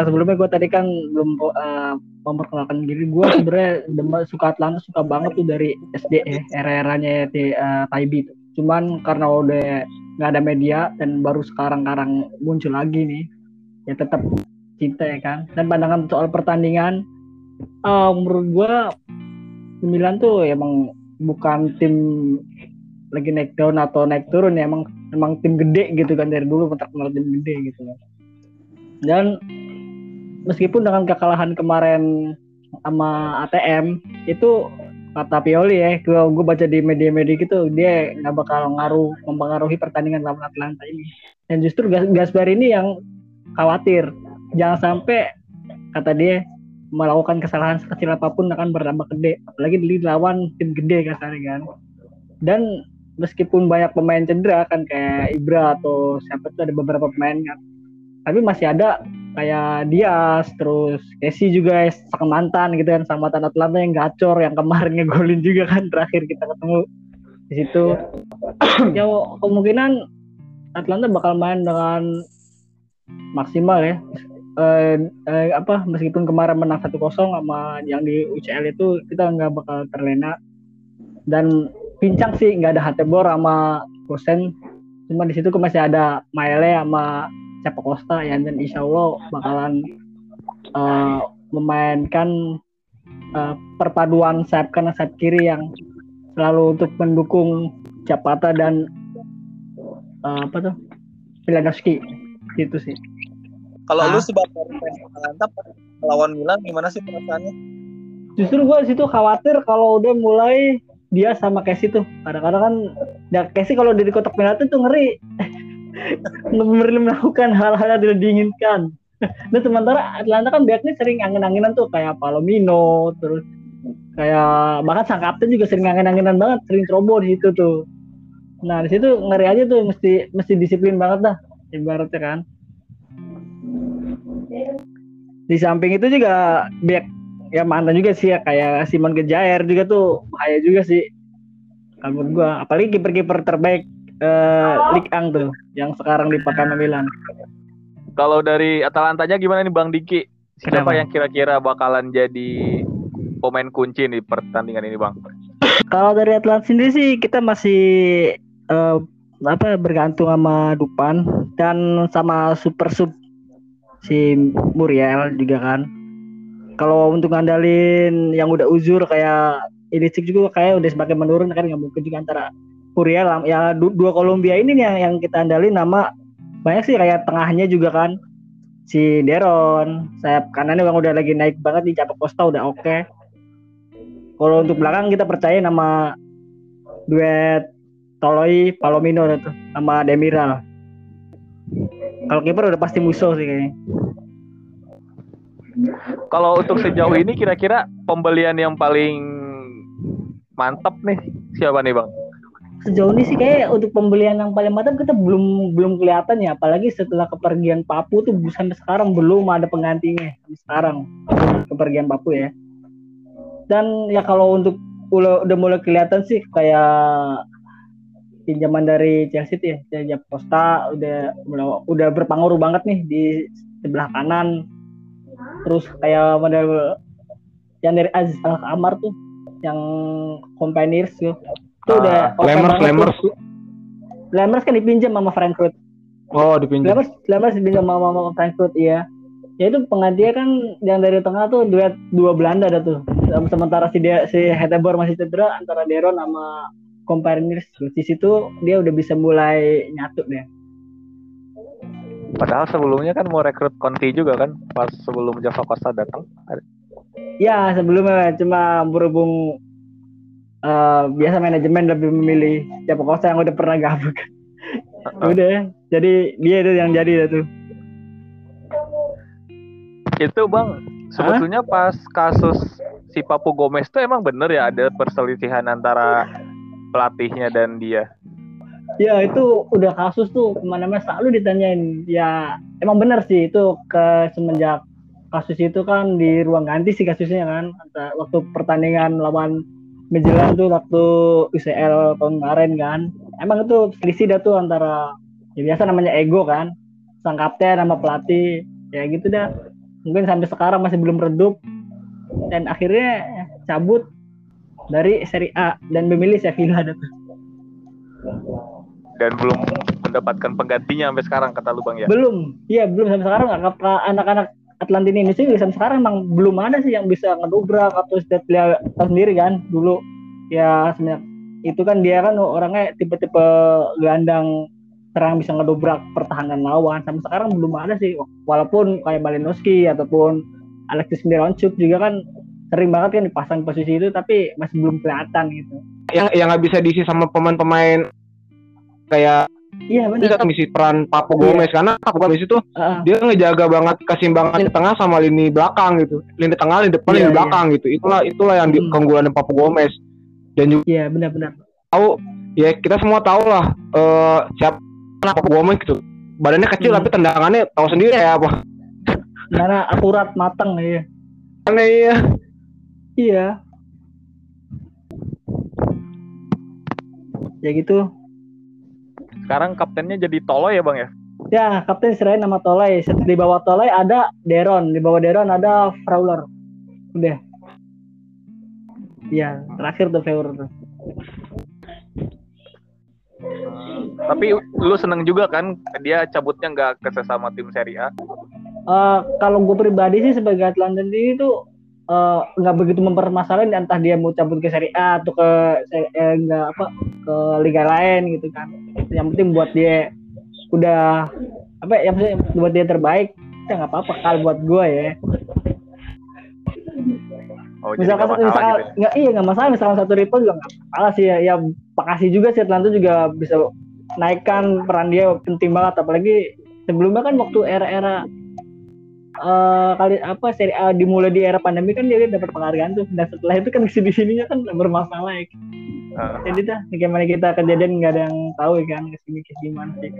uh, sebelumnya gue tadi kan belum uh, memperkenalkan diri. Gue sebenarnya suka Atlanta suka banget tuh dari SD ya era-eranya di uh, Taibi tuh. Cuman karena udah nggak ada media dan baru sekarang-karang muncul lagi nih ya tetap cinta ya kan? Dan pandangan soal pertandingan uh, menurut gue Milan tuh emang bukan tim lagi naik down atau naik turun ya emang emang tim gede gitu kan dari dulu terkenal tim gede gitu dan meskipun dengan kekalahan kemarin sama ATM itu kata Pioli ya gue gue baca di media-media gitu dia nggak bakal ngaruh mempengaruhi pertandingan lawan Atlanta ini. Dan justru Gas Gasper ini yang khawatir jangan sampai kata dia melakukan kesalahan sekecil apa pun akan berdampak gede apalagi di lawan tim gede kasarnya kan. Dan meskipun banyak pemain cedera kan kayak Ibra atau siapa tuh ada beberapa pemain kan. Tapi masih ada kayak Dias terus Casey juga sang mantan gitu kan sama mantan Atlanta yang gacor yang kemarin ngegolin juga kan terakhir kita ketemu di situ. Ya kemungkinan Atlanta bakal main dengan maksimal ya. Eh, eh, apa meskipun kemarin menang 1-0 sama yang di UCL itu kita nggak bakal terlena. Dan pincang sih nggak ada Hatebor sama Kosen cuma di situ masih ada Maele sama Siapa Costa ya dan insya Allah bakalan uh, memainkan uh, perpaduan sayap kanan sayap kiri yang selalu untuk mendukung Japata dan uh, apa tuh Pilanovski gitu sih. Kalau nah. lu sebagai fans mantap lawan Milan gimana sih perasaannya? Justru gue situ khawatir kalau udah mulai dia sama Casey tuh kadang-kadang kan ya Casey kalau di kotak penalti tuh ngeri melakukan hal-hal yang tidak diinginkan. Dan sementara Atlanta kan biasanya sering angin-anginan tuh kayak Palomino, terus kayak bahkan sang kapten juga sering angin-anginan banget, sering ceroboh di situ tuh. Nah di situ ngeri aja tuh, mesti mesti disiplin banget dah, ibaratnya kan. Di samping itu juga back ya mantan juga sih ya kayak Simon Gejair juga tuh bahaya juga sih. Kalau gua, apalagi kiper-kiper terbaik uh, Ligue 1 tuh yang sekarang dipakai sama Milan. Kalau dari Atalantanya gimana nih Bang Diki? Siapa Kenapa? yang kira-kira bakalan jadi pemain kunci di pertandingan ini Bang? Kalau dari Atalanta sendiri sih kita masih uh, apa bergantung sama Dupan dan sama super sub si Muriel juga kan. Kalau untuk ngandalin yang udah uzur kayak Ilicic juga kayak udah semakin menurun kan nggak mungkin juga antara Uriel ya dua Kolombia ini yang yang kita andalin nama banyak sih kayak tengahnya juga kan. Si Deron sayap kanannya bang udah lagi naik banget di Capo Costa udah oke. Okay. kalau untuk belakang kita percaya nama duet Toloi Palomino itu sama Demiral kalau kiper udah pasti musuh sih kayaknya. Kalau untuk sejauh ini kira-kira pembelian yang paling mantap nih siapa nih bang sejauh ini sih kayak untuk pembelian yang paling mantap kita belum belum kelihatan ya. Apalagi setelah kepergian Papu tuh sampai sekarang belum ada penggantinya sekarang. Kepergian Papu ya. Dan ya kalau untuk udah, mulai kelihatan sih kayak pinjaman dari Chelsea ya. Jajab Costa udah udah berpengaruh banget nih di sebelah kanan. Terus kayak model yang dari Aziz Al Kamar tuh yang companions tuh itu udah uh, Lemers Lemers. Lemers kan dipinjam sama Frankfurt. Oh dipinjam. Lemers Lemers dipinjam sama, sama Frankfurt iya. Ya itu penggantian kan yang dari tengah tuh duet dua Belanda ada tuh. Sementara si dia si Hetebor masih cedera antara Deron sama Kompanirs di situ dia udah bisa mulai nyatu deh. Padahal sebelumnya kan mau rekrut Conti juga kan pas sebelum Java Costa datang. Ya sebelumnya cuma berhubung uh, biasa manajemen lebih memilih siapa kosa yang udah pernah gabung udah jadi dia itu yang jadi itu itu bang sebetulnya Hah? pas kasus si Papu Gomez itu emang bener ya ada perselisihan antara pelatihnya dan dia? Ya itu udah kasus tuh ke mana-mana selalu ditanyain. Ya emang bener sih itu ke semenjak kasus itu kan di ruang ganti sih kasusnya kan waktu pertandingan lawan menjelang tuh waktu UCL tahun kemarin kan emang itu selisih dah tuh antara ya biasa namanya ego kan sang kapten sama pelatih ya gitu dah mungkin sampai sekarang masih belum redup dan akhirnya cabut dari Serie A dan memilih Sevilla itu. Dan belum mendapatkan penggantinya sampai sekarang kata lu Bang ya. Belum. Iya, belum sampai sekarang nggak anak-anak Atlantin ini sih sampai sekarang emang belum ada sih yang bisa ngedobrak atau setiap lihat sendiri kan dulu ya sebenarnya itu kan dia kan orangnya tipe-tipe gelandang serang bisa ngedobrak pertahanan lawan sampai sekarang belum ada sih walaupun kayak Malinowski ataupun Alexis Mironchuk juga kan sering banget kan dipasang posisi itu tapi masih belum kelihatan gitu. Yang yang nggak bisa diisi sama pemain-pemain kayak Iya benar. Bisa misi peran Papu iya. Gomez karena Papu Gomez itu uh. dia ngejaga banget keseimbangan di tengah sama lini belakang gitu. Lini tengah, lini depan, yeah, lini iya. belakang gitu. Itulah itulah yang hmm. keunggulan Papu Gomez. Dan juga Iya benar-benar. Tahu ya kita semua tahu lah uh, siapa Papu Gomez gitu. Badannya kecil hmm. tapi tendangannya tahu sendiri ya apa. Karena akurat matang ya. Karena iya. Iya. Ya gitu. Sekarang kaptennya jadi Toloy ya bang ya? Ya, kapten serain nama Tolai. Di bawah Tolai ada Deron, di bawah Deron ada Fowler. Udah. Iya, terakhir tuh tuh. Tapi lu seneng juga kan dia cabutnya nggak ke sesama tim Serie A? Uh, kalau gue pribadi sih sebagai Atlanta ini tuh nggak uh, begitu mempermasalahin entah dia mau cabut ke Serie A atau ke eh, nggak apa ke liga lain gitu kan. Yang penting buat dia udah apa ya maksudnya buat dia terbaik ya nggak apa-apa kal buat gue ya. Oh, misalkan gak misalkan gitu ya? nggak iya nggak masalah misalkan satu ribu juga nggak masalah sih ya, ya makasih juga sih Atlanta juga bisa naikkan peran dia penting banget apalagi sebelumnya kan waktu era-era uh, kali apa seri A dimulai di era pandemi kan dia dapat penghargaan tuh dan setelah itu kan ke sini sininya kan bermasalah ya. Uh. Jadi dah bagaimana kita kejadian nggak ada yang tahu ya kan ke sini ke sini mana sih.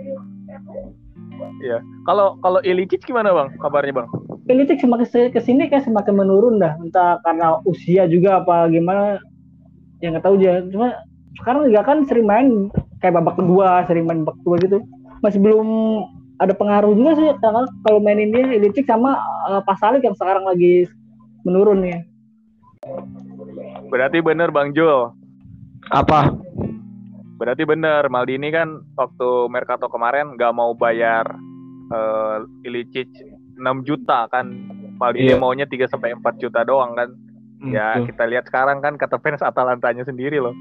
Iya. Kalau kalau Ilicic gimana bang kabarnya bang? Ilicic semakin ke sini kan semakin menurun dah entah karena usia juga apa gimana yang nggak tahu aja cuma sekarang juga kan sering main kayak babak kedua sering main babak kedua gitu masih belum ada pengaruh juga sih karena kalau mainin dia Ilicic sama uh, Pasalik yang sekarang lagi menurun ya. Berarti bener Bang Jul. Apa? Berarti bener Maldini kan waktu Mercato kemarin nggak mau bayar uh, Ilicic 6 juta kan. Maldini yeah. maunya 3 sampai 4 juta doang kan. Hmm, ya kita lihat sekarang kan kata fans Atalantanya sendiri loh.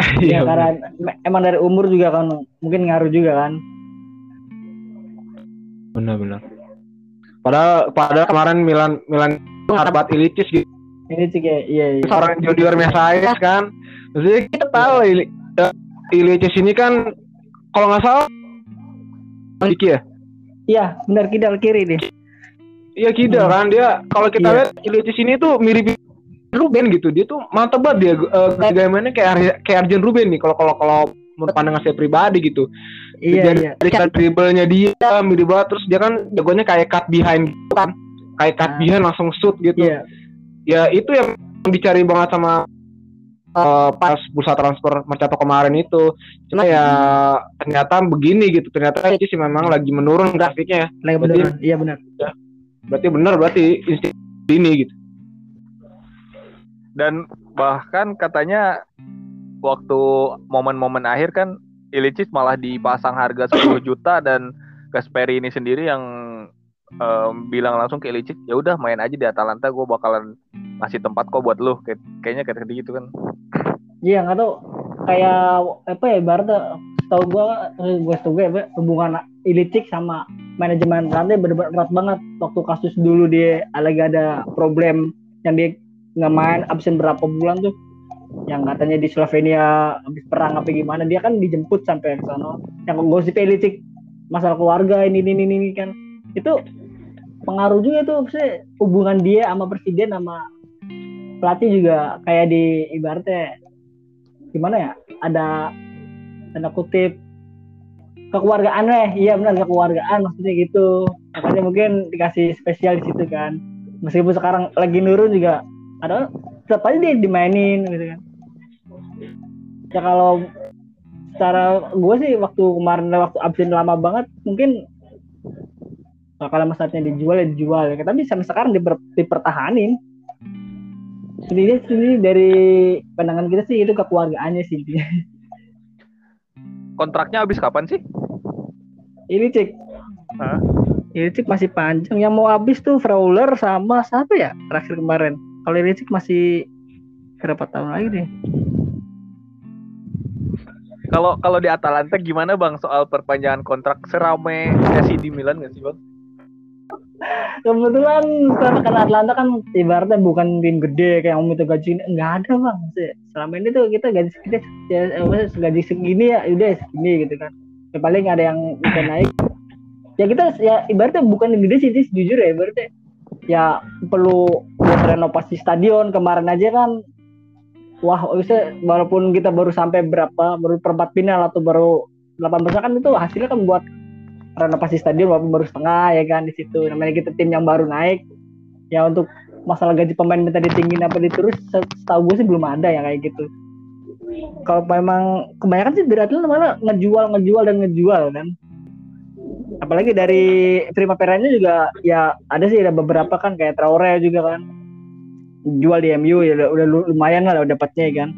Iya karena emang dari umur juga kan mungkin ngaruh juga kan benar-benar padahal padahal kemarin Milan Milan harbat Ilicic gitu. Ilicic ya iya, iya. seorang junior saya kan? Jadi kita tahu Ili, Ilicic ini kan kalau nggak salah Iki ya? Iya benar kidal kiri deh iya kidal hmm. kan? Dia kalau kita iya. lihat Ilicic ini tuh mirip Ruben gitu. Dia tuh mantep banget dia uh, gaya kayak kayak Arjen Ruben nih kalau kalau kalau menurut pandangan saya pribadi gitu iya iya. dari kan dribblenya dia mirip banget terus dia kan jagonya kayak cut behind gitu kan. Kayak cut nah. behind langsung shoot gitu. Iya. ya itu yang dicari banget sama uh, pas bursa transfer Mercato kemarin itu. Cuma ya ternyata begini gitu. Ternyata itu sih memang lagi menurun grafiknya lagi menurun. Iya benar. Ya, berarti benar berarti insting ini gitu. Dan bahkan katanya waktu momen-momen akhir kan Ilicic malah dipasang harga 10 juta dan Gasperi ini sendiri yang um, bilang langsung ke Ilicic ya udah main aja di Atalanta gue bakalan ngasih tempat kok buat lo Kay kayaknya kayak gitu kan. Iya nggak tau kayak apa ya Barta tau gue gue tau gue hubungan Ilicic sama manajemen Atalanta benar-benar erat banget. Waktu kasus dulu dia lagi ada problem yang dia nggak main absen berapa bulan tuh yang katanya di Slovenia habis perang apa gimana dia kan dijemput sampai ke sana. Yang gosip politik masalah keluarga ini ini ini kan. Itu pengaruh juga tuh sih hubungan dia sama presiden sama pelatih juga kayak di ibaratnya gimana ya ada tanda kutip kekeluargaan deh iya benar kekeluargaan maksudnya gitu. Makanya mungkin dikasih spesial di situ kan. Meskipun sekarang lagi nurun juga ada tetap aja dia dimainin gitu kan. Ya kalau secara gue sih waktu kemarin waktu absen lama banget mungkin kalau saatnya dijual ya dijual. Ya tapi sampai sekarang diper, dipertahanin. Jadi sini dari pandangan kita sih itu kekeluargaannya sih. Kontraknya habis kapan sih? Ini cek Hah? ini cek masih panjang. Yang mau habis tuh Fowler sama siapa ya terakhir kemarin kalau cek masih berapa tahun lagi deh kalau kalau di Atalanta gimana bang soal perpanjangan kontrak serame AC di Milan nggak sih bang? Kebetulan karena kan Atlanta kan ibaratnya bukan tim gede kayak om itu gaji nggak ada bang. Selama ini tuh kita gaji kita ya, gaji segini ya udah segini gitu kan. Ya, paling ada yang bisa naik. Ya kita ya ibaratnya bukan tim gede sih jujur ya ibaratnya ya perlu buat renovasi stadion kemarin aja kan. Wah bisa walaupun kita baru sampai berapa baru perempat final atau baru delapan besar kan itu hasilnya kan buat renovasi stadion walaupun baru setengah ya kan di situ. Namanya kita tim yang baru naik. Ya untuk masalah gaji pemain minta ditinggiin apa diturus setahu gue sih belum ada ya kayak gitu. Kalau memang kebanyakan sih dari malah ngejual ngejual dan ngejual kan apalagi dari Prima Peranya juga ya ada sih ada beberapa kan kayak Traore juga kan jual di MU ya udah, udah lumayan lah dapatnya ya kan.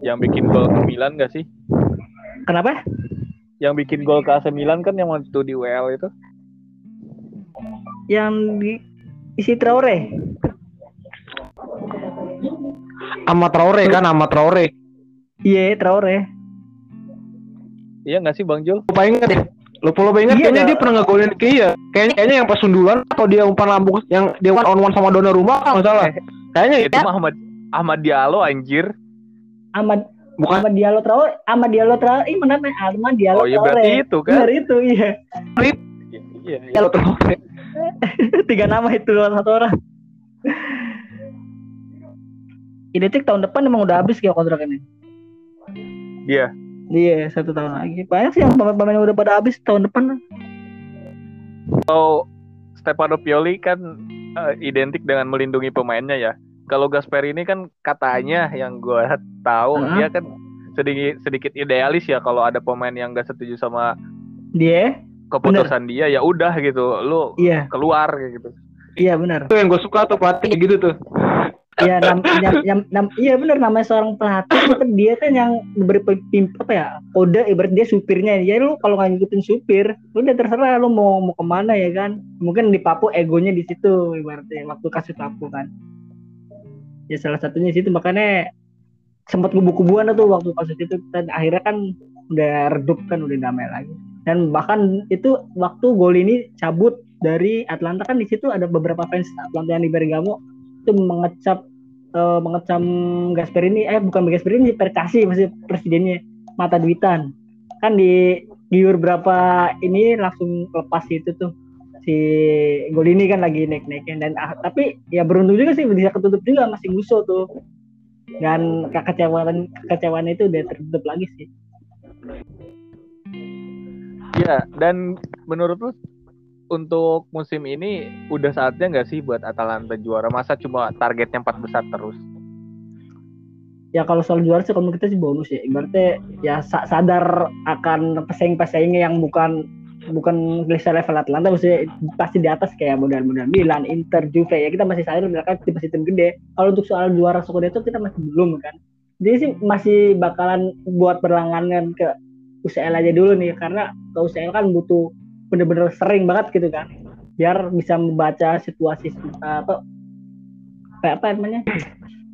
Yang bikin gol ke Milan gak sih? Kenapa? Yang bikin gol ke AC Milan kan yang waktu di WL itu. Yang di isi Traore. Amat Traore kan, Amat Traore. Iya, Traore. Iya gak sih Bang Jul? Lupa inget ya? Lo lo ingat iya, kayaknya dia pernah ngegolin iya. Kayaknya, kayaknya yang pas sundulan atau dia umpan lambung yang dia one on one sama rumah kalau salah. Kayaknya itu mah Ahmad Ahmad Diallo anjir. Ahmad Bukan Ahmad Diallo Traore, Ahmad Diallo Traore, ini mana namanya Ahmad Diallo Oh iya berarti itu kan. Benar itu iya. Rip. Iya, iya. Traore. Tiga nama itu satu orang. Identik tahun depan emang udah habis kayak kontrak ini. Iya. Iya satu tahun lagi. Banyak sih yang pemain-pemain udah pada habis tahun depan. Kalau Stefano Pioli kan uh, identik dengan melindungi pemainnya ya. Kalau Gasper ini kan katanya yang gue tahu uh -huh. dia kan sedikit sedikit idealis ya kalau ada pemain yang gak setuju sama dia keputusan bener. dia ya udah gitu lu iya. keluar gitu iya benar itu yang gue suka tuh pelatih gitu tuh Iya, nam, nam, nam, nam, iya benar namanya seorang pelatih itu dia kan yang beri apa ya kode ibarat dia supirnya. Ya lu kalau nggak ngikutin supir lu udah terserah lu mau mau ke mana ya kan? Mungkin di Papu egonya di situ ibaratnya waktu kasih Papu kan. Ya salah satunya situ makanya sempat kubu-kubuan tuh waktu kasus itu dan akhirnya kan udah redup kan udah damai lagi. Dan bahkan itu waktu gol ini cabut dari Atlanta kan di situ ada beberapa fans Atlanta yang di Bergamo itu mengecap uh, mengecam Gasperini eh bukan Gasperini Perkasi masih presidennya mata duitan. Kan di giur berapa ini langsung lepas itu tuh. Si gol ini kan lagi naik-naiknya dan ah, tapi ya beruntung juga sih bisa ketutup juga masih musuh tuh. Dan kekecewaan kekecewaan itu udah tertutup lagi sih. Ya dan menurut lu untuk musim ini udah saatnya nggak sih buat Atalanta juara? Masa cuma targetnya empat besar terus? Ya kalau soal juara sih kalau kita sih bonus ya. Ibaratnya ya sadar akan pesaing-pesaingnya yang bukan bukan bisa level Atlanta maksudnya pasti di atas kayak modal-modal Milan, Inter, Juve ya kita masih sadar mereka masih tim gede. Kalau untuk soal juara Scudetto kita masih belum kan. Jadi sih masih bakalan buat berlangganan ke UCL aja dulu nih karena ke UCL kan butuh bener-bener sering banget gitu kan. Biar bisa membaca situasi apa kayak apa namanya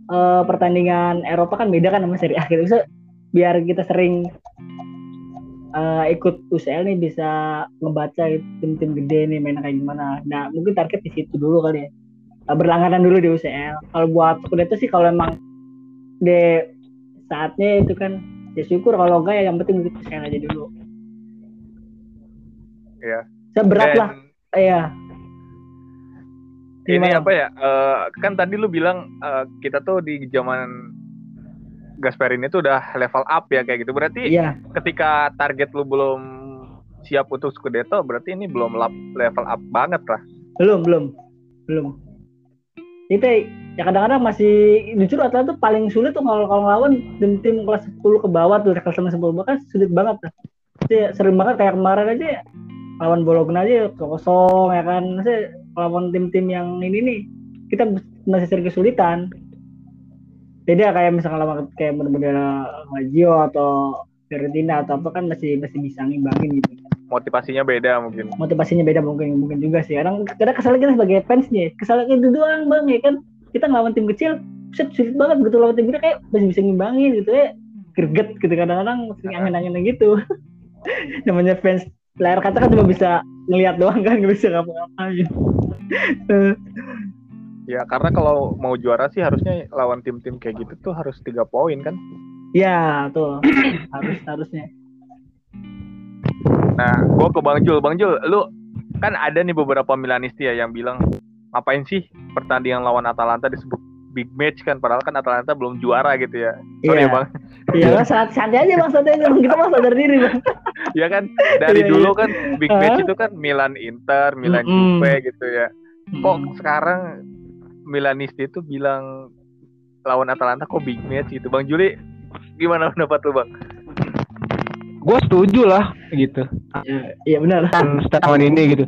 uh, pertandingan Eropa kan beda kan sama seri akhir bisa biar kita sering uh, ikut UCL nih bisa membaca tim-tim gede nih main kayak gimana. Nah mungkin target di situ dulu kali ya. Berlangganan dulu di UCL kalau buat itu sih kalau emang de saatnya itu kan ya syukur. Kalau enggak ya yang penting ikut UCL aja dulu ya. Seberat lah. Iya. Ini apa ya? Uh, kan tadi lu bilang uh, kita tuh di zaman Gasperini tuh udah level up ya kayak gitu. Berarti iya. ketika target lu belum siap untuk Scudetto, berarti ini belum level up banget lah. Belum, belum. Belum. Itu ya kadang-kadang masih jujur Atlanta tuh paling sulit tuh kalau kalau ngelawan tim tim kelas 10 ke bawah tuh kelas 10 ke bawah kan sulit banget tuh. Jadi sering banget kayak kemarin aja lawan Bologna aja kosong ya kan? Maksudnya, lawan tim-tim yang ini nih kita masih sering kesulitan. Beda kayak misalkan lawan kayak bener-bener Lazio atau Fiorentina atau apa kan masih masih bisa ngimbangin gitu. Motivasinya beda mungkin. motivasinya beda mungkin mungkin juga sih. Kadang kadang kesal kita sebagai fans nih kesal itu doang bang ya kan? Kita ngelawan tim kecil set sulit banget gitu lawan tim gede kayak masih bisa ngimbangin gitu ya greget gitu kadang-kadang sering angin-anginnya gitu. Namanya fans layar kaca kan cuma bisa ngelihat doang kan nggak bisa ngapa-ngapain Ya karena kalau mau juara sih harusnya lawan tim-tim kayak gitu tuh harus tiga poin kan. ya tuh harus harusnya Nah, gua ke Bang Jul. Bang Jul, lu kan ada nih beberapa Milanisti ya yang bilang ngapain sih pertandingan lawan Atalanta disebut big match kan padahal kan Atalanta belum juara gitu ya. Sorry Iya. ya, Bang. iya lah saat santai aja bang santai aja bang kita mah sadar diri bang Ya kan dari Iya, dulu iya. kan big match itu kan Milan Inter, Milan Mm-mm. Juve gitu ya. Kok Hmm. sekarang Milanisti itu bilang lawan Atalanta kok big match gitu. Bang Juli gimana pendapat lu, Bang? gue setuju lah gitu Iya, iya benar kan setahun ini gitu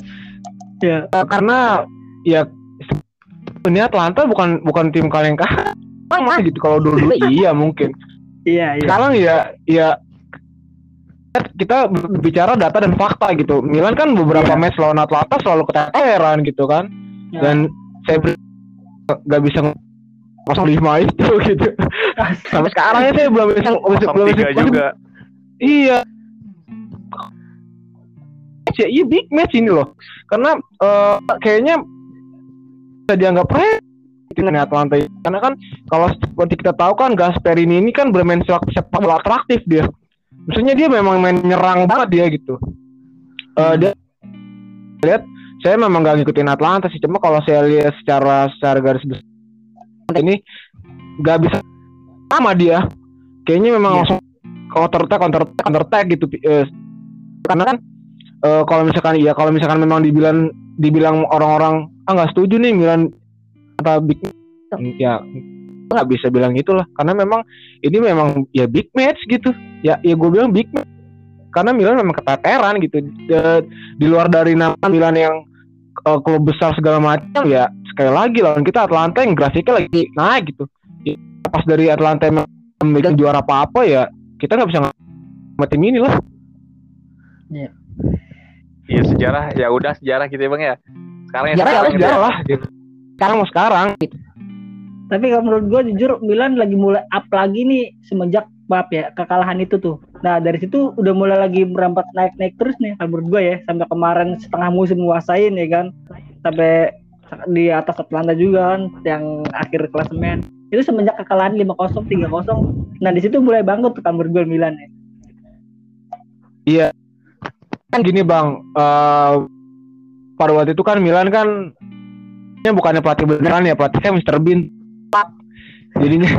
ya Eh, karena ya ini Atlanta bukan bukan tim kalian kalah sama gitu kalau dulu dulu iya mungkin iya iya sekarang ya ya kita bicara data dan fakta gitu Milan kan beberapa Iya. match lawan Atlanta selalu keteteran gitu kan Ya. dan saya ber- nggak bisa pas lima itu gitu sampai sekarang ya saya belum bisa belum bisa, belum tiga bisa- juga. Iya. Ya, iya big match ini loh. Karena eh, kayaknya bisa dianggap Atlanta ini. Karena kan kalau seperti kita tahu kan Gasperini ini kan bermain sepak sepak bola atraktif dia. Maksudnya dia memang main nyerang banget dia gitu. Eh dia lihat saya memang gak ngikutin Atlanta sih cuma kalau saya lihat secara secara garis besar ini gak bisa sama dia kayaknya memang Iya. langsung counter attack counter attack counter attack gitu eh, karena kan eh, kalau misalkan ya kalau misalkan memang dibilang dibilang orang-orang ah nggak setuju nih Milan kata big ya nggak bisa bilang itulah. Karena memang ini memang ya big match gitu. Ya ya gue bilang big match. Karena Milan memang keteteran gitu. De- di luar dari nama Milan yang eh, klub besar segala macam ya sekali lagi lawan kita Atlanta yang grafiknya lagi naik gitu. Ya, pas dari Atlanta yang memiliki juara apa apa ya kita nggak bisa sama tim ini lah Iya sejarah. Ya udah sejarah gitu ya Bang ya. Sekarang ya ya sekarang gitu ya. juara lah gitu sekarang mau sekarang. Tapi kalau menurut gue jujur Milan lagi mulai up lagi nih semenjak maaf ya kekalahan itu tuh. Nah dari situ udah mulai lagi merambat naik naik terus nih kalau menurut gue ya. Sampai kemarin setengah musim menguasain ya kan. Sampai di atas Atlanta juga kan yang akhir klasemen. Itu semenjak kekalahan 5-0 3-0 nah di situ mulai bangkit tuh kan menurut gue Milan ya kan gini bang eh pada waktu itu kan Milan kan nya bukannya pelatih beneran ya pelatihnya Mr. Bean jadinya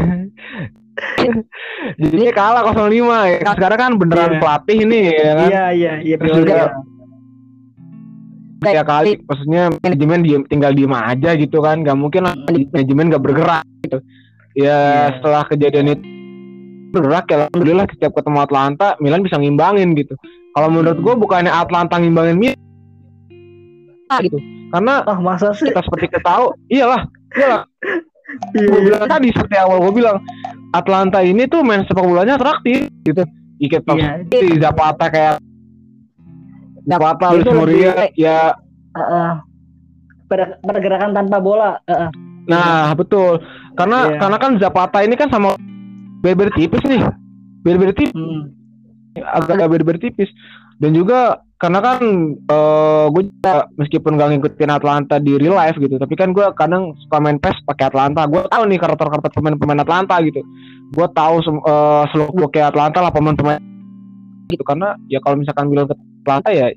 jadinya kalah 05 ya Kan sekarang kan beneran Iya. pelatih ini ya kan iya iya iya Terus juga- ya. ya kali maksudnya manajemen diem tinggal diem aja gitu kan nggak mungkin lah manajemen nggak bergerak gitu ya Iya. setelah kejadian itu bergerak ya alhamdulillah setiap ketemu Atlanta Milan bisa ngimbangin gitu kalau menurut gue bukannya Atlanta ngimbangin Milan gitu karena ah masa sih kita seperti kita tahu iyalah iyalah iya, gue iya. bilang tadi seperti awal gue bilang Atlanta ini tuh main sepak bolanya atraktif gitu Iket Iya. di Zapata kayak Zapata, Luis lebih- ya Heeh. Per- pergerakan tanpa bola Heeh. Nah, betul. Karena Iya. karena kan Zapata ini kan sama beda-beda tipis nih. Beda-beda tipis, Hmm. Agak beda-beda tipis. Dan juga karena kan eh gue juga meskipun gak ngikutin Atlanta di real life gitu, tapi kan gue kadang suka main PES pakai Atlanta. Gue tahu nih karakter-karakter pemain-pemain Atlanta gitu. Gue tahu sem- eh, seluk kayak Atlanta lah pemain-pemain gitu karena ya kalau misalkan bilang ke Atlanta ya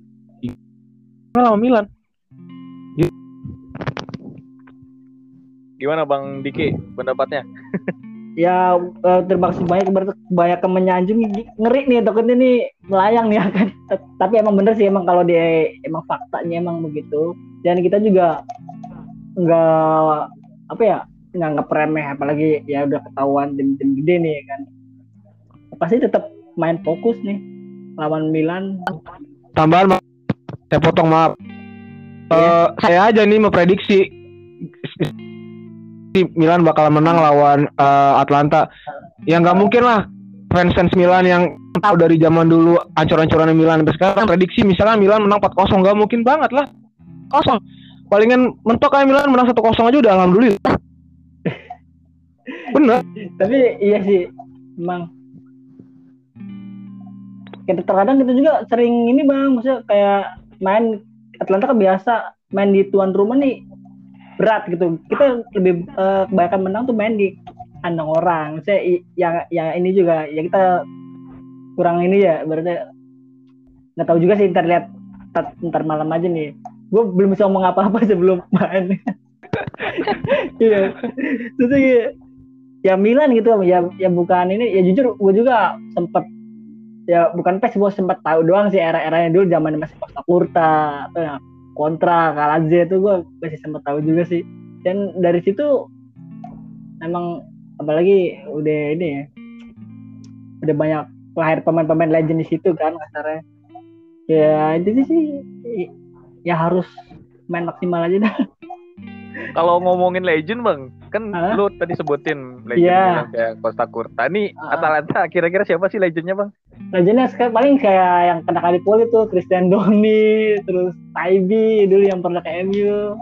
sama Milan. Gimana Bang Diki pendapatnya? Ya eh, kasih banyak kebanyakan menyanjung ngeri nih takutnya nih melayang nih akan tapi emang bener sih emang kalau dia emang faktanya emang begitu. Dan kita juga nggak apa ya nggak remeh apalagi ya udah ketahuan tim-tim gede nih kan. Pasti tetap main fokus nih lawan Milan. Tambahan saya potong maaf. Eh, saya aja nih memprediksi. si Milan bakal menang lawan eh, Atlanta. Ya nggak mungkin lah fans-fans Milan yang tahu dari zaman dulu ancur-ancurannya Milan sampai sekarang prediksi misalnya Milan menang 4-0 nggak mungkin banget lah. Kosong. Palingan mentok kayak Milan menang 1-0 aja udah alhamdulillah. Bener. Tapi iya sih, emang kita terkadang kita juga sering ini bang, maksudnya kayak main Atlanta kan biasa main di tuan rumah nih berat gitu. Kita lebih eh, kebanyakan menang tuh main di kandang orang. Saya yang yang ini juga ya kita kurang ini ya berarti nggak tahu juga sih ntar lihat ntar, malam aja nih. Gue belum bisa ngomong apa-apa sebelum main. Iya. Terus kayak, ya Milan gitu ya ya bukan ini ya jujur gue juga sempet ya bukan pes gue sempat tahu doang sih era-eranya dulu zaman masih Costa Curta atau ya, kontra Kalazze itu gue masih sempat tahu juga sih. Dan dari situ emang apalagi udah ini ya udah banyak lahir pemain-pemain legend di situ kan kasarnya. Ya itu sih ya harus main maksimal aja dah. Kalau ngomongin legend bang, kan Hah? lu tadi sebutin legend. Milan kayak Costa Curta. Nih Ah. Atalanta kira-kira siapa sih legendnya bang? legendnya sekarang paling kayak yang kena kali poli tuh Christian Doni terus Taibi dulu yang pernah ke MU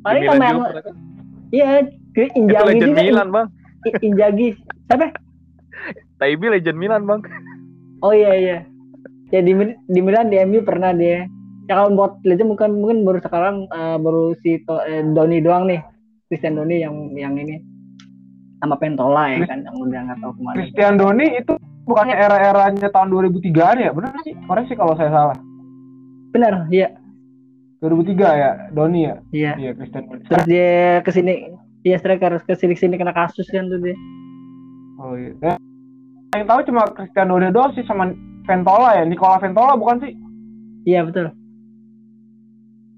paling sama yang kan? iya ke Itu Injagi legend juga Milan bang. In- Injagi siapa Taibi legend Milan bang. oh iya iya ya di, di Milan di MU pernah dia ya kalau buat legend bukan mungkin baru sekarang eh, baru si To- eh, Doni doang nih Christian Doni yang yang ini sama Pentola ya kan yang udah nggak tahu ke mana Christian Doni itu bukannya era-eranya tahun 2003-an ya? Bener sih? Koreksi kalau saya salah. benar iya 2003 ya, Doni ya? iya Iya, Christian Doni. terus dia ke sini iya striker ke sini ke sini kena kasus kan tuh dia Oh iya. Eh, yang tahu cuma Christian Doni doang sih sama Ventola ya, Nicola Ventola bukan sih? iya betul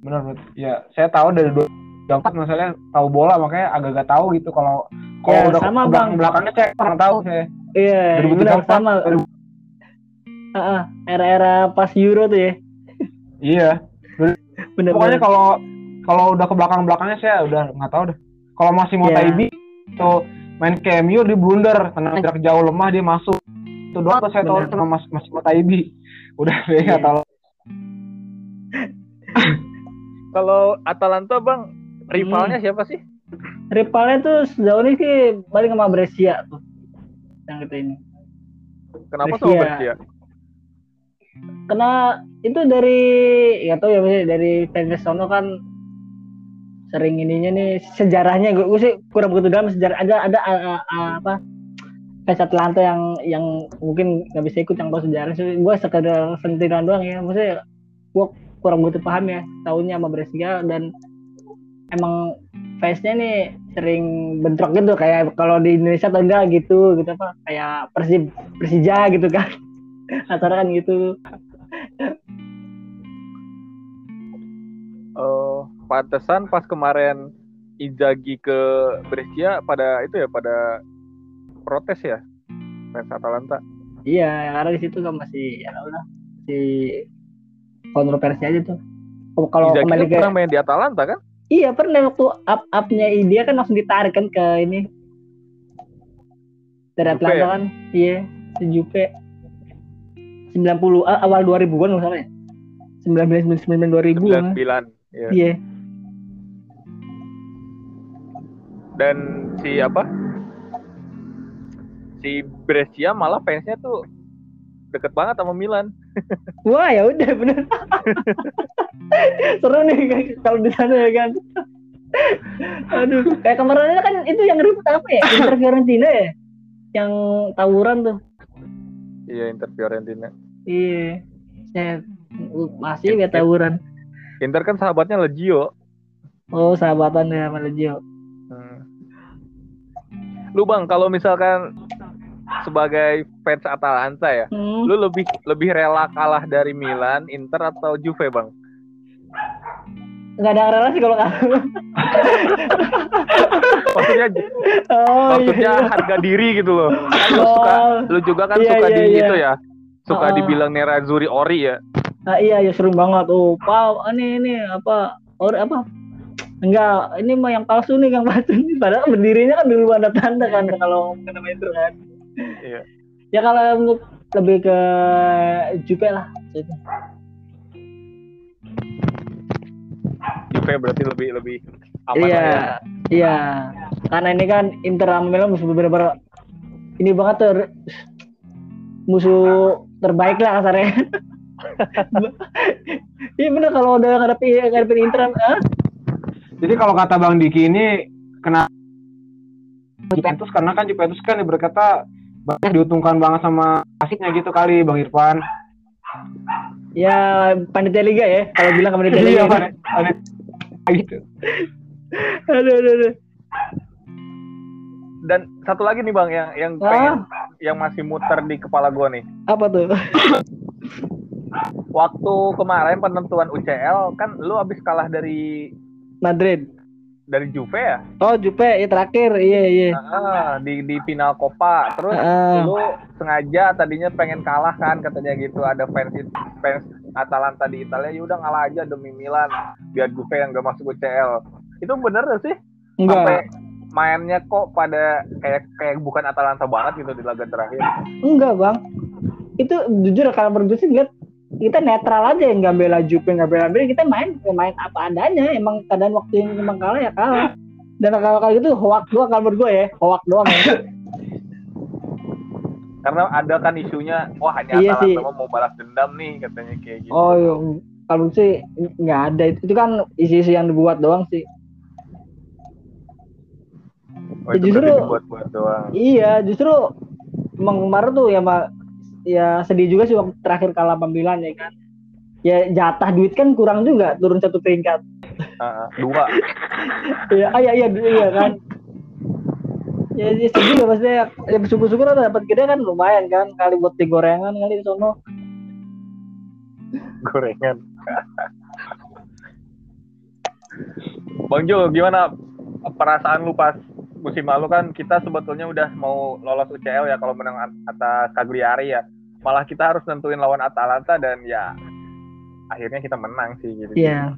Benar benar. Ya, saya tahu dari dua Dapat masalahnya tahu bola makanya agak-agak tahu gitu kalau kalau Ya, udah sama, ke belakang belakangnya saya kurang tahu saya. Iya, 2003 benar sama. 2000. Heeh, era-era pas Euro tuh ya. Iya. Bener Pokoknya kalau kalau udah ke belakang belakangnya saya udah nggak tahu deh. Kalau masih mau Iya. Taibi tuh main MU di blunder tengah jarak jauh lemah dia masuk. Itu doang tuh saya tahu sama Mas masih mau Taibi. Udah saya nggak Iya. tahu. Kalau Atalanta bang, rivalnya Hmm. siapa sih? rivalnya tuh sejauh ini sih balik sama Brescia tuh. Yang kita ini. Kenapa Brescia. sama Brescia? Karena itu dari ya tau ya maksudnya dari fans sono kan sering ininya nih sejarahnya gue, gue sih kurang begitu dalam sejarah ada ada a- a- a- apa fans Atlanta yang yang mungkin nggak bisa ikut yang tahu sejarah sih gue sekedar sentilan doang ya maksudnya gue kurang begitu paham ya tahunnya sama Brescia dan emang fansnya nih sering bentrok gitu kayak kalau di Indonesia atau enggak gitu gitu apa kayak Persib Persija gitu kan antara kan gitu Oh, pantesan pas kemarin Inzaghi ke Brescia pada itu ya pada protes ya fans Atalanta. iya karena di situ kan masih ya udah masih kontroversi aja tuh kalau Inzaghi kembali kan ke pernah main di Atalanta kan? Iya pernah waktu up upnya dia kan langsung ditarik kan ke ini dari Atlanta ya? kan iya Juve 90 ah, awal 2000-an misalnya 1999 2000 kan 99. Iya. iya Dan si apa? Si Brescia malah fansnya tuh deket banget sama Milan. Wah ya udah bener. Seru nih kalau di sana ya kan. Aduh, kayak kemarin kan itu yang ribut apa ya? Inter Fiorentina ya? Yang tawuran tuh. Iya Inter Fiorentina. Iya. Saya masih ya tawuran. Inter kan sahabatnya Legio. Oh, sahabatan ya sama Legio. Hmm. Lu bang, kalau misalkan sebagai fans Atalanta ya, Hmm. lu lebih lebih rela kalah dari Milan, Inter atau Juve bang? Nggak ada relasi kalau kamu. Maksudnya Oh, maksudnya iya. harga diri gitu loh. Kan lu Oh, suka, lu juga kan Iya, suka iya, di iya. itu ya, suka Oh. dibilang Nerazzurri Ori ya. Nah, iya ya seru banget. Oh, Pak, ini ini apa? Or apa? Enggak, ini mah yang palsu nih yang palsu nih. Padahal berdirinya kan dulu ada tanda kan kalau kena itu kan. Iya. Ya kalau untuk lebih ke Jupe lah. Gitu. Juve berarti lebih lebih aman Iya, lah ya. iya. Karena ini kan Inter sama Milan musuh bener-bener ini banget tuh musuh terbaik lah kasarnya. Iya bener kalau udah ngadepin ngadepin Inter, ah? Jadi kalau kata Bang Diki ini kena Juventus karena kan Juventus kan berkata banyak diuntungkan banget sama wasiknya gitu kali Bang Irfan. ya panitia liga ya. Kalau bilang ke panitia liga. Iya, ya. Pan. gitu. aduh, aduh, aduh. Dan satu lagi nih bang yang yang Ah. pengen yang masih muter di kepala gua nih. Apa tuh? Waktu kemarin penentuan UCL kan lu abis kalah dari Madrid. Dari Juve ya Oh, Jupe ya terakhir. Iya, iya. Ah, di di final Copa terus Ah. lu sengaja tadinya pengen kalah kan katanya gitu ada fans fans Atalanta di Italia ya udah ngalah aja demi Milan biar Juve yang gak masuk UCL itu bener gak sih sampai Enggak. mainnya kok pada kayak kayak bukan Atalanta banget gitu di laga terakhir Enggak, Bang. Itu jujur kalau menurut gue sih lihat kita netral aja nggak bela Jupe nggak bela Madrid kita main ya main apa adanya emang keadaan waktu yang emang kalah ya kalah dan kalau kalau gitu hoak doang kalau menurut gue ya hoak doang ya. karena ada kan isunya wah hanya Iya sih. Atalanta mau balas dendam nih katanya kayak gitu oh iya. kalau sih nggak ada itu, itu kan isi-isi yang dibuat doang sih oh, itu justru- berarti dibuat-buat doang iya justru emang kemarin tuh ya ya sedih juga sih waktu terakhir kalah pemilihan ya kan ya jatah duit kan kurang juga turun satu peringkat ah. dua Iya, ah, iya, iya, iya kan. Ya, ya sedih ya maksudnya. Ya syukur-syukur ada dapat gede kan lumayan kan. Kali buat di gorengan kali di sono. gorengan Bang Jo gimana perasaan lu pas musim lalu kan kita sebetulnya udah mau lolos UCL ya kalau menang at- atas Cagliari ya. Malah kita harus nentuin lawan Atalanta dan ya akhirnya kita menang sih gitu. Iya.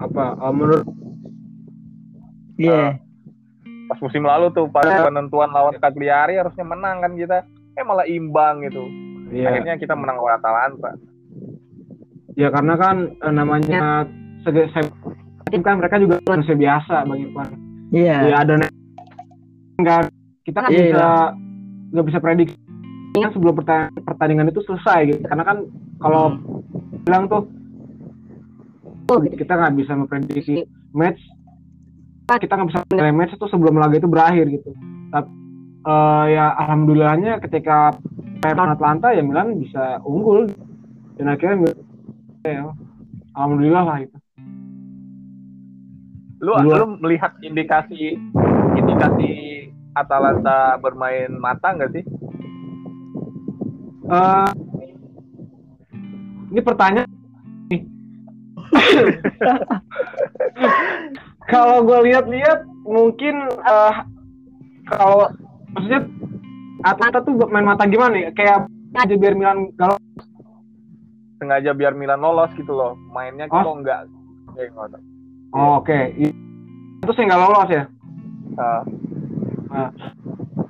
Apa eh, menurut Iya. pas musim lalu tuh pas penentuan lawan Cagliari harusnya menang kan kita. Eh malah imbang gitu. Ya, akhirnya kita menang lawan Atalanta. Ya karena kan eh, namanya segi saya kan mereka juga manusia biasa Bang Irfan. Iya. Ya ada nggak kita nggak Iya, bisa nggak bisa prediksi kan sebelum perta- pertandingan itu selesai gitu. Karena kan kalau bilang tuh oh, kita nggak bisa memprediksi match. Kita nggak bisa menilai match itu sebelum laga itu berakhir gitu. Tapi eh, ya alhamdulillahnya ketika lawan Atlanta ya Milan bisa unggul. Dan akhirnya Milan- ya, alhamdulillah lah itu lu Dua. lu melihat indikasi indikasi Atalanta bermain mata nggak sih Eh, ini pertanyaan nih. kalau gue lihat-lihat mungkin eh, kalau maksudnya Atlanta tuh main mata gimana ya kayak aja biar Milan kalau sengaja biar Milan lolos gitu loh mainnya Oh. kok nggak kayak tahu. Oh, oke. I- itu saya nggak lolos ya? Ah,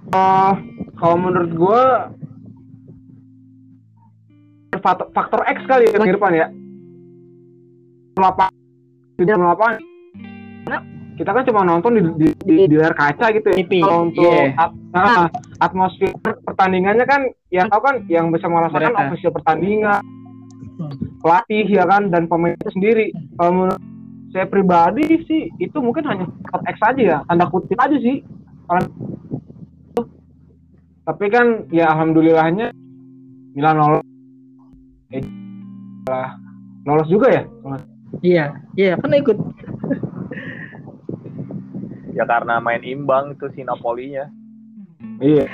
Eh, kalau menurut gue faktor, faktor X kali ya Bang Irfan ya? Lapangan di dalam lapangan kita kan cuma nonton di, di, di, di layar kaca gitu ya. Kalau untuk iya. at- ah, atmosfer pertandingannya kan yang tahu kan yang bisa merasakan Mereka. official pertandingan pelatih ya kan dan pemain itu sendiri. Kalau menurut saya pribadi sih itu mungkin hanya faktor X aja ya tanda kutip aja sih tapi kan ya alhamdulillahnya Milan lolos eh, lah, lolos juga ya Iya. Iya, kan ikut. ya karena main imbang itu si Napolinya iya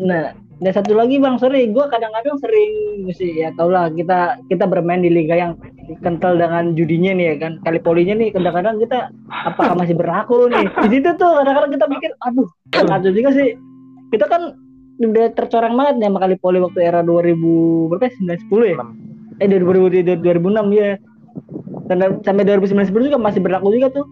Nah, dan satu lagi Bang, sorry, gue kadang-kadang sering sih ya tau lah kita kita bermain di liga yang kental dengan judinya nih ya kan. Kali polinya nih kadang-kadang kita apakah masih berlaku nih. Di situ tuh kadang-kadang kita mikir, aduh, kacau juga sih. Kita kan udah tercoreng banget nih sama Kalipoli waktu era 2000 berapa ya? 910 ya? Enam. Eh 2000 2006 ya. Dan sampai 2009 juga masih berlaku juga tuh.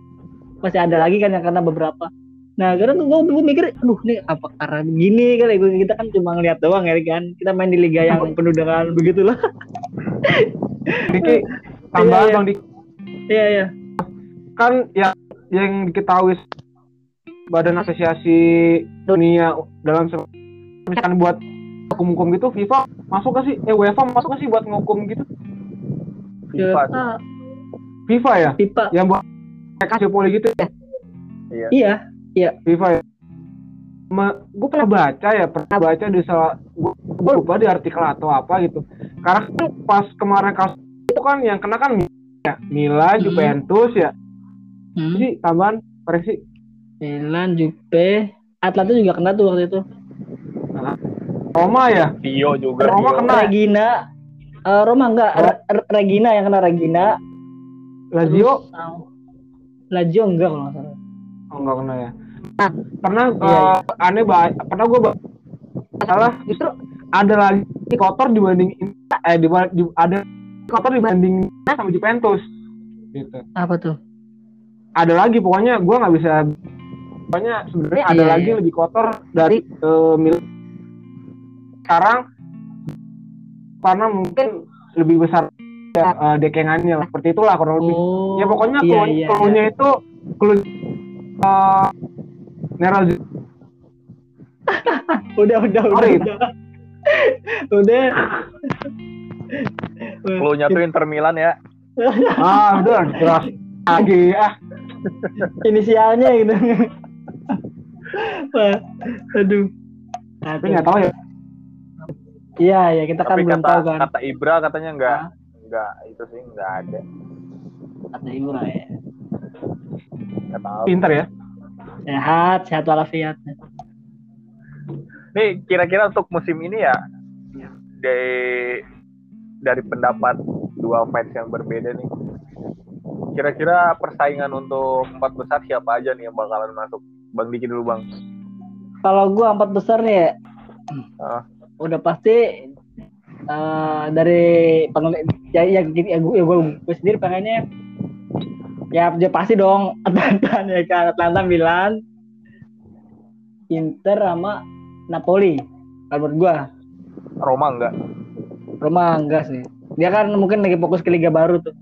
Masih ada lagi kan yang karena beberapa. Nah, karena tuh gue, gue mikir, aduh nih apa karena gini kali gue kita kan cuma ngeliat doang ya kan. Kita main di liga yang penuh dengan begitulah. Diki tambahan Iya, iya. bang Diki Iya iya. kan yang yang diketahui Badan Asosiasi Dunia dalam misalkan buat hukum-hukum gitu FIFA masuk gak sih eh UEFA masuk gak sih buat ngukum gitu FIFA FIFA ya pipa. yang buat kasih poli gitu ya Iya. FIFA ya gue pernah baca ya pernah baca di salah gue lupa di artikel atau apa gitu karena kan pas kemarin kasus itu kan yang kena kan ya Milan Hmm. Juventus ya Hmm. sih tambahan koreksi Milan, Juve, Atlanta juga kena tuh waktu itu. Roma ya Dio juga. Roma Dio. kena. Regina, eh, Roma enggak, Re- Regina yang kena Regina. Lazio oh, Lazio enggak kalau nggak salah. Oh enggak kena ya. Nah, pernah Iya, eh, aneh pernah gue salah justru ada lagi kotor dibanding eh di, di- ada kotor dibanding sama Juventus gitu. Apa tuh? Ada lagi pokoknya gue nggak bisa pokoknya sebenarnya ada Iya, lagi iya. lebih kotor dari eh, Milan sekarang karena mungkin lebih besar ya, eh, dekengannya seperti itulah kurang lebih. Oh. ya pokoknya iya, clue- iya, iya. itu clue uh, Neral Udah, udah, udah, udah. udah. Clue-nya tuh Inter Milan ya. ah udah jelas lagi ah Inisialnya gitu. Wah, Aduh. tapi nggak tahu ya Iya, ya kita kan Tapi belum kata tahu kan. kata Ibra katanya enggak Hah? enggak itu sih enggak ada. Kata Ibra ya. Enggak tahu. pinter ya Sehat, sehat walafiat. Nih kira-kira untuk musim ini ya dari dari pendapat dua fans yang berbeda nih. Kira-kira persaingan untuk empat besar siapa aja nih yang bakalan masuk? Bang Diki dulu bang. Kalau gua empat besar nih ya, Ah. udah pasti eh, dari penulis ya ya gini ya gue ya gua, gua sendiri pengennya ya ya pasti dong. Atlanta ya kan? Atlanta Milan Inter sama Napoli. Kalau menurut gua. Roma enggak? Roma enggak sih. Dia kan mungkin lagi fokus ke liga baru tuh.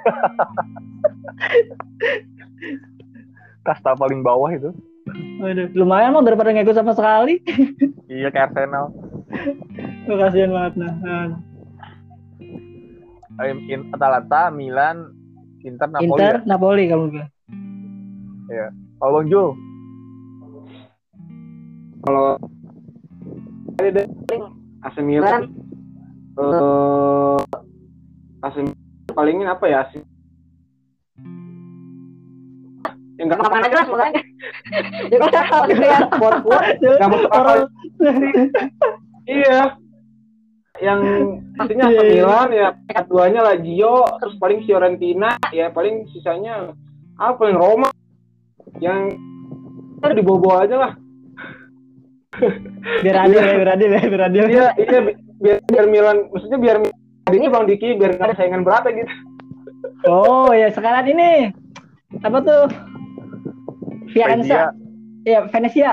Kasta paling bawah itu. Waduh, lumayan mau daripada ngikut sama sekali. Iya kayak Arsenal. Kasihan banget nah, In- Atalanta, Milan, Inter, Napoli. Inter ya? Napoli kalau gue Kalau Bang Jul, kalau ini deh AC Milan eh AC Milan palingin apa ya? AC yang nggak ke mana jelas makanya. Ya kan kalau lihat buat buat nggak akal iya. Yang pastinya AC Iya, iya. Milan ya peringkat duanya Lazio terus paling Fiorentina ya paling sisanya apa paling Roma. Yang dibobo aja lah. Biar adil ya biar adil ya biar adil. Iya iya bi- biar biar Milan maksudnya biar ini bang Diki biar nggak ada saingan berat ya gitu. Oh ya sekarang ini apa tuh? Firenze ya Venezia.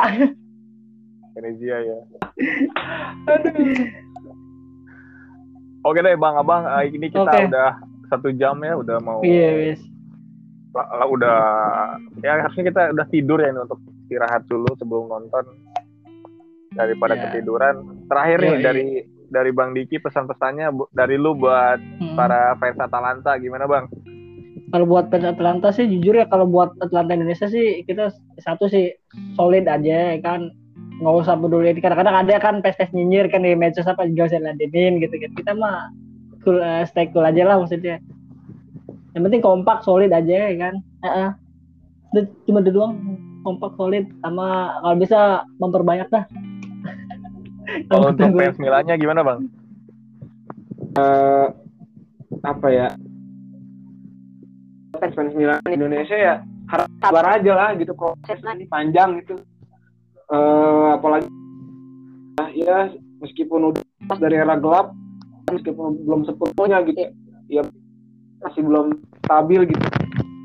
Venezia ya. Oke deh Bang Abang, eh, ini kita Oke. udah satu jam ya, udah mau iya wis la- udah ya harusnya kita udah tidur ya ini untuk istirahat dulu sebelum nonton daripada Ya. ketiduran. Terakhir nih Yoi. dari dari Bang Diki pesan-pesannya dari lu buat Hmm. para fans Atalanta gimana Bang? kalau buat fans Atlanta sih jujur ya kalau buat Atlanta Indonesia sih kita satu sih solid aja ya kan nggak usah peduli. Kadang-kadang ada kan pes-pes nyinyir kan di medsos apa juga usah ladenin gitu kan kita mah cool, eh, stay cool aja lah maksudnya. Yang penting kompak solid aja ya kan? Heeh. Udah, cuma itu doang. Kompak solid sama kalau bisa memperbanyak dah. Kalau untuk Gue- fans Milannya gimana Bang? Eh, apa ya? Fans fans Milan Indonesia ya harus sabar aja lah gitu prosesnya ini panjang gitu Eh, apalagi ya meskipun udah dari era gelap meskipun belum sepenuhnya gitu ya masih belum stabil gitu.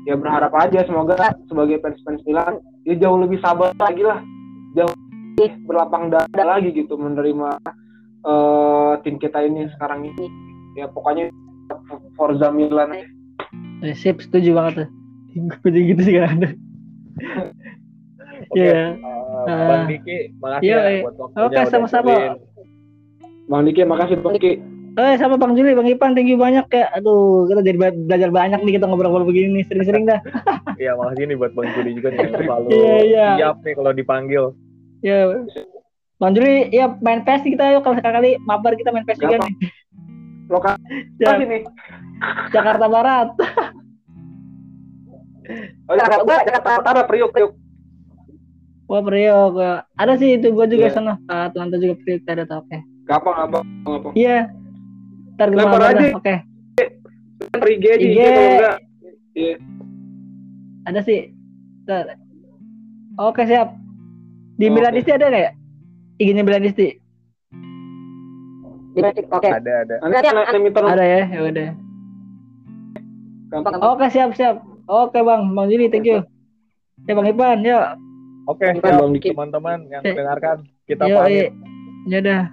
Ya berharap aja semoga sebagai fans fans Milan dia jauh lebih sabar lagi lah. Jauh lebih berlapang dada lagi gitu menerima uh, tim kita ini sekarang ini. Ya pokoknya Forza Milan. Eh, sip setuju banget tuh. Gue gitu sih kan Iya. Eh. Bang Diki, makasih Iya, ya iya. buat waktunya. Oke, sama-sama. Bang Diki makasih Bang Diki Eh sama Bang Juli, Bang Ipan, thank you banyak ya. Aduh, kita jadi belajar banyak nih kita ngobrol-ngobrol begini nih, sering-sering dah. Iya, makasih nih buat Bang Juli juga nih yang selalu Iya, iya. siap nih kalau dipanggil. Ya, Bang Juli, ya main PES nih kita yuk kalau sekali mabar kita main PES juga nih. lokasi Ja- nih Jakarta Barat. oh Jakarta Jakarta Utara Priuk Priuk Wah Priok, ya. ada sih itu gue juga Iya. sana. Ke Atlanta juga Priok ada tau. Oke. gampang gampang gampang Iya. Ntar gue Lempar mabar aja. Oke. per IG aja IG. IG kalau enggak iya Ada sih. Ntar. Oke siap. Di Oke. Milanisti ada nggak ya? IG-nya Milanisti. Oke. Ada, ada. nanti nomor Ada ya, ya udah. gampang Oke siap siap. Oke bang, bang Juli, thank you. Ya bang Ipan, ya. Oke, Bang Diki. teman-teman yang mendengarkan, kita pamit. Ya udah.